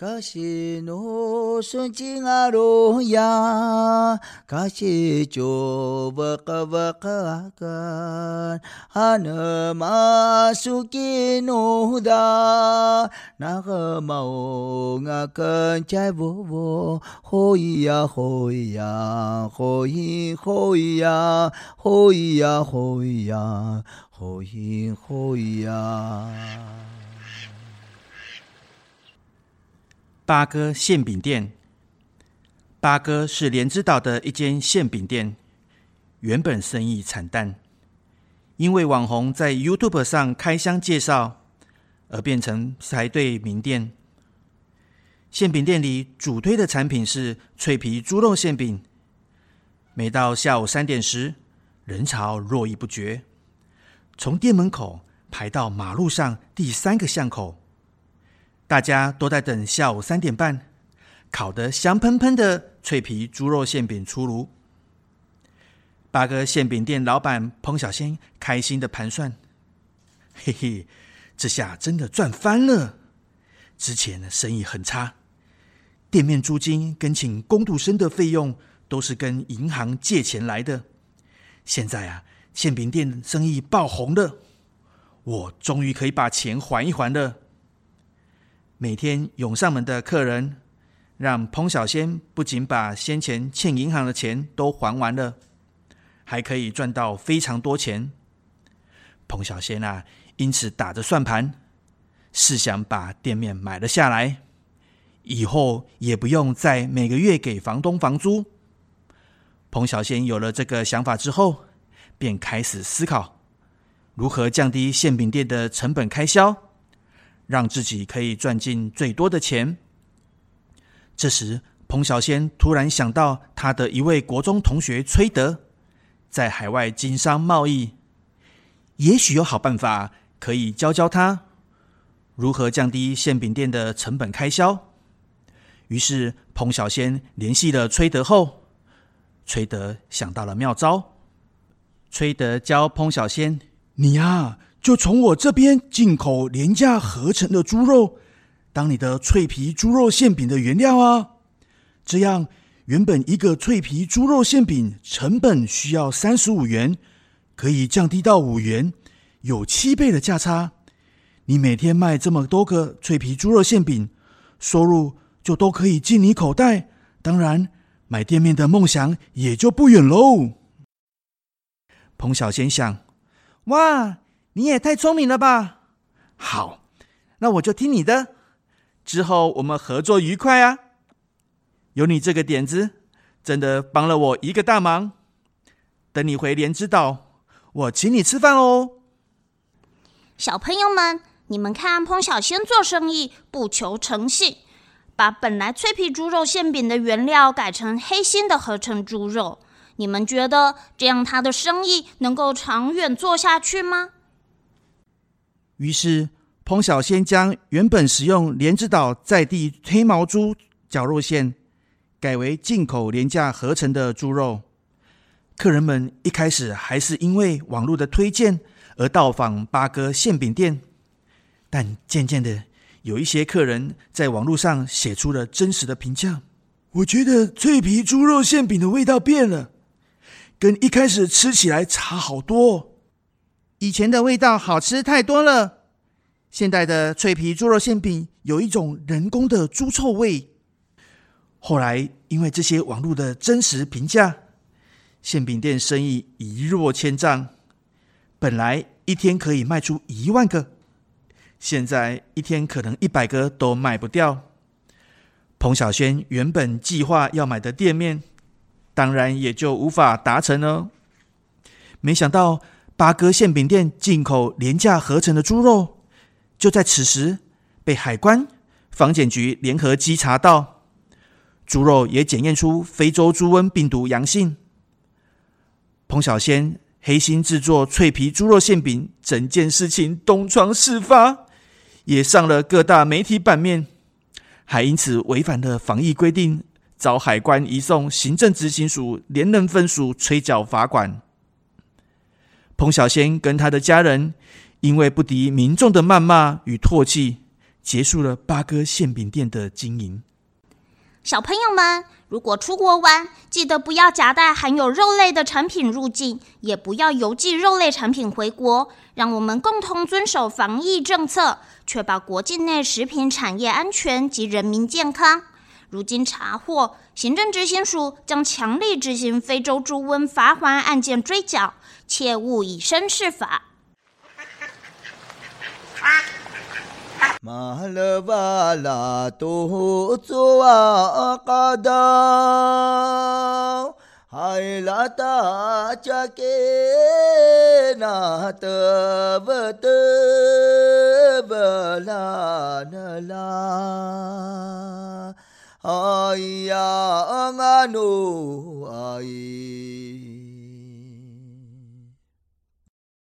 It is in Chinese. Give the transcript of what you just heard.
可是努顺境啊路呀，可是就不可不可干，啊那么数给努的，那个嘛我啊跟在不不，吼咿呀吼咿呀，吼咿吼咿呀，吼咿呀吼咿呀，吼咿吼咿呀。八哥馅饼店。八哥是莲之岛的一间馅饼店，原本生意惨淡，因为网红在 YouTube 上开箱介绍，而变成排队名店。馅饼店里主推的产品是脆皮猪肉馅饼，每到下午三点时，人潮络绎不绝，从店门口排到马路上第三个巷口。大家都在等下午三点半，烤得香喷喷的脆皮猪肉馅饼出炉。八哥馅饼店老板彭小仙开心的盘算：“嘿嘿，这下真的赚翻了！之前的生意很差，店面租金跟请工读生的费用都是跟银行借钱来的。现在啊，馅饼店生意爆红了，我终于可以把钱还一还了。”每天涌上门的客人，让彭小仙不仅把先前欠银行的钱都还完了，还可以赚到非常多钱。彭小仙啊，因此打着算盘，是想把店面买了下来，以后也不用再每个月给房东房租。彭小仙有了这个想法之后，便开始思考如何降低馅饼店的成本开销。让自己可以赚进最多的钱。这时，彭小仙突然想到他的一位国中同学崔德，在海外经商贸易，也许有好办法可以教教他如何降低馅饼店的成本开销。于是，彭小仙联系了崔德后，崔德想到了妙招。崔德教彭小仙：“你呀。”就从我这边进口廉价合成的猪肉，当你的脆皮猪肉馅饼的原料啊。这样，原本一个脆皮猪肉馅饼成本需要三十五元，可以降低到五元，有七倍的价差。你每天卖这么多个脆皮猪肉馅饼，收入就都可以进你口袋。当然，买店面的梦想也就不远喽。彭小仙想：哇！你也太聪明了吧！好，那我就听你的。之后我们合作愉快啊！有你这个点子，真的帮了我一个大忙。等你回莲之岛，我请你吃饭哦。小朋友们，你们看彭小仙做生意不求诚信，把本来脆皮猪肉馅饼的原料改成黑心的合成猪肉。你们觉得这样他的生意能够长远做下去吗？于是，彭小仙将原本使用莲之岛在地黑毛猪绞肉馅，改为进口廉价合成的猪肉。客人们一开始还是因为网络的推荐而到访八哥馅饼店，但渐渐的，有一些客人在网络上写出了真实的评价。我觉得脆皮猪肉馅饼的味道变了，跟一开始吃起来差好多。以前的味道好吃太多了，现在的脆皮猪肉馅饼有一种人工的猪臭味。后来因为这些网络的真实评价，馅饼店生意一落千丈。本来一天可以卖出一万个，现在一天可能一百个都卖不掉。彭小轩原本计划要买的店面，当然也就无法达成了。没想到。八哥馅饼店进口廉价合成的猪肉，就在此时被海关、防检局联合稽查到，猪肉也检验出非洲猪瘟病毒阳性。彭小仙黑心制作脆皮猪肉馅饼，整件事情东窗事发，也上了各大媒体版面，还因此违反了防疫规定，遭海关移送行政执行署连人分署催缴罚款。彭小仙跟他的家人，因为不敌民众的谩骂与唾弃，结束了八哥馅饼店的经营。小朋友们，如果出国玩，记得不要夹带含有肉类的产品入境，也不要邮寄肉类产品回国。让我们共同遵守防疫政策，确保国境内食品产业安全及人民健康。如今查获，行政执行署将强力执行非洲猪瘟罚锾案件追缴，切勿以身试法。 아이야 아마노 아이.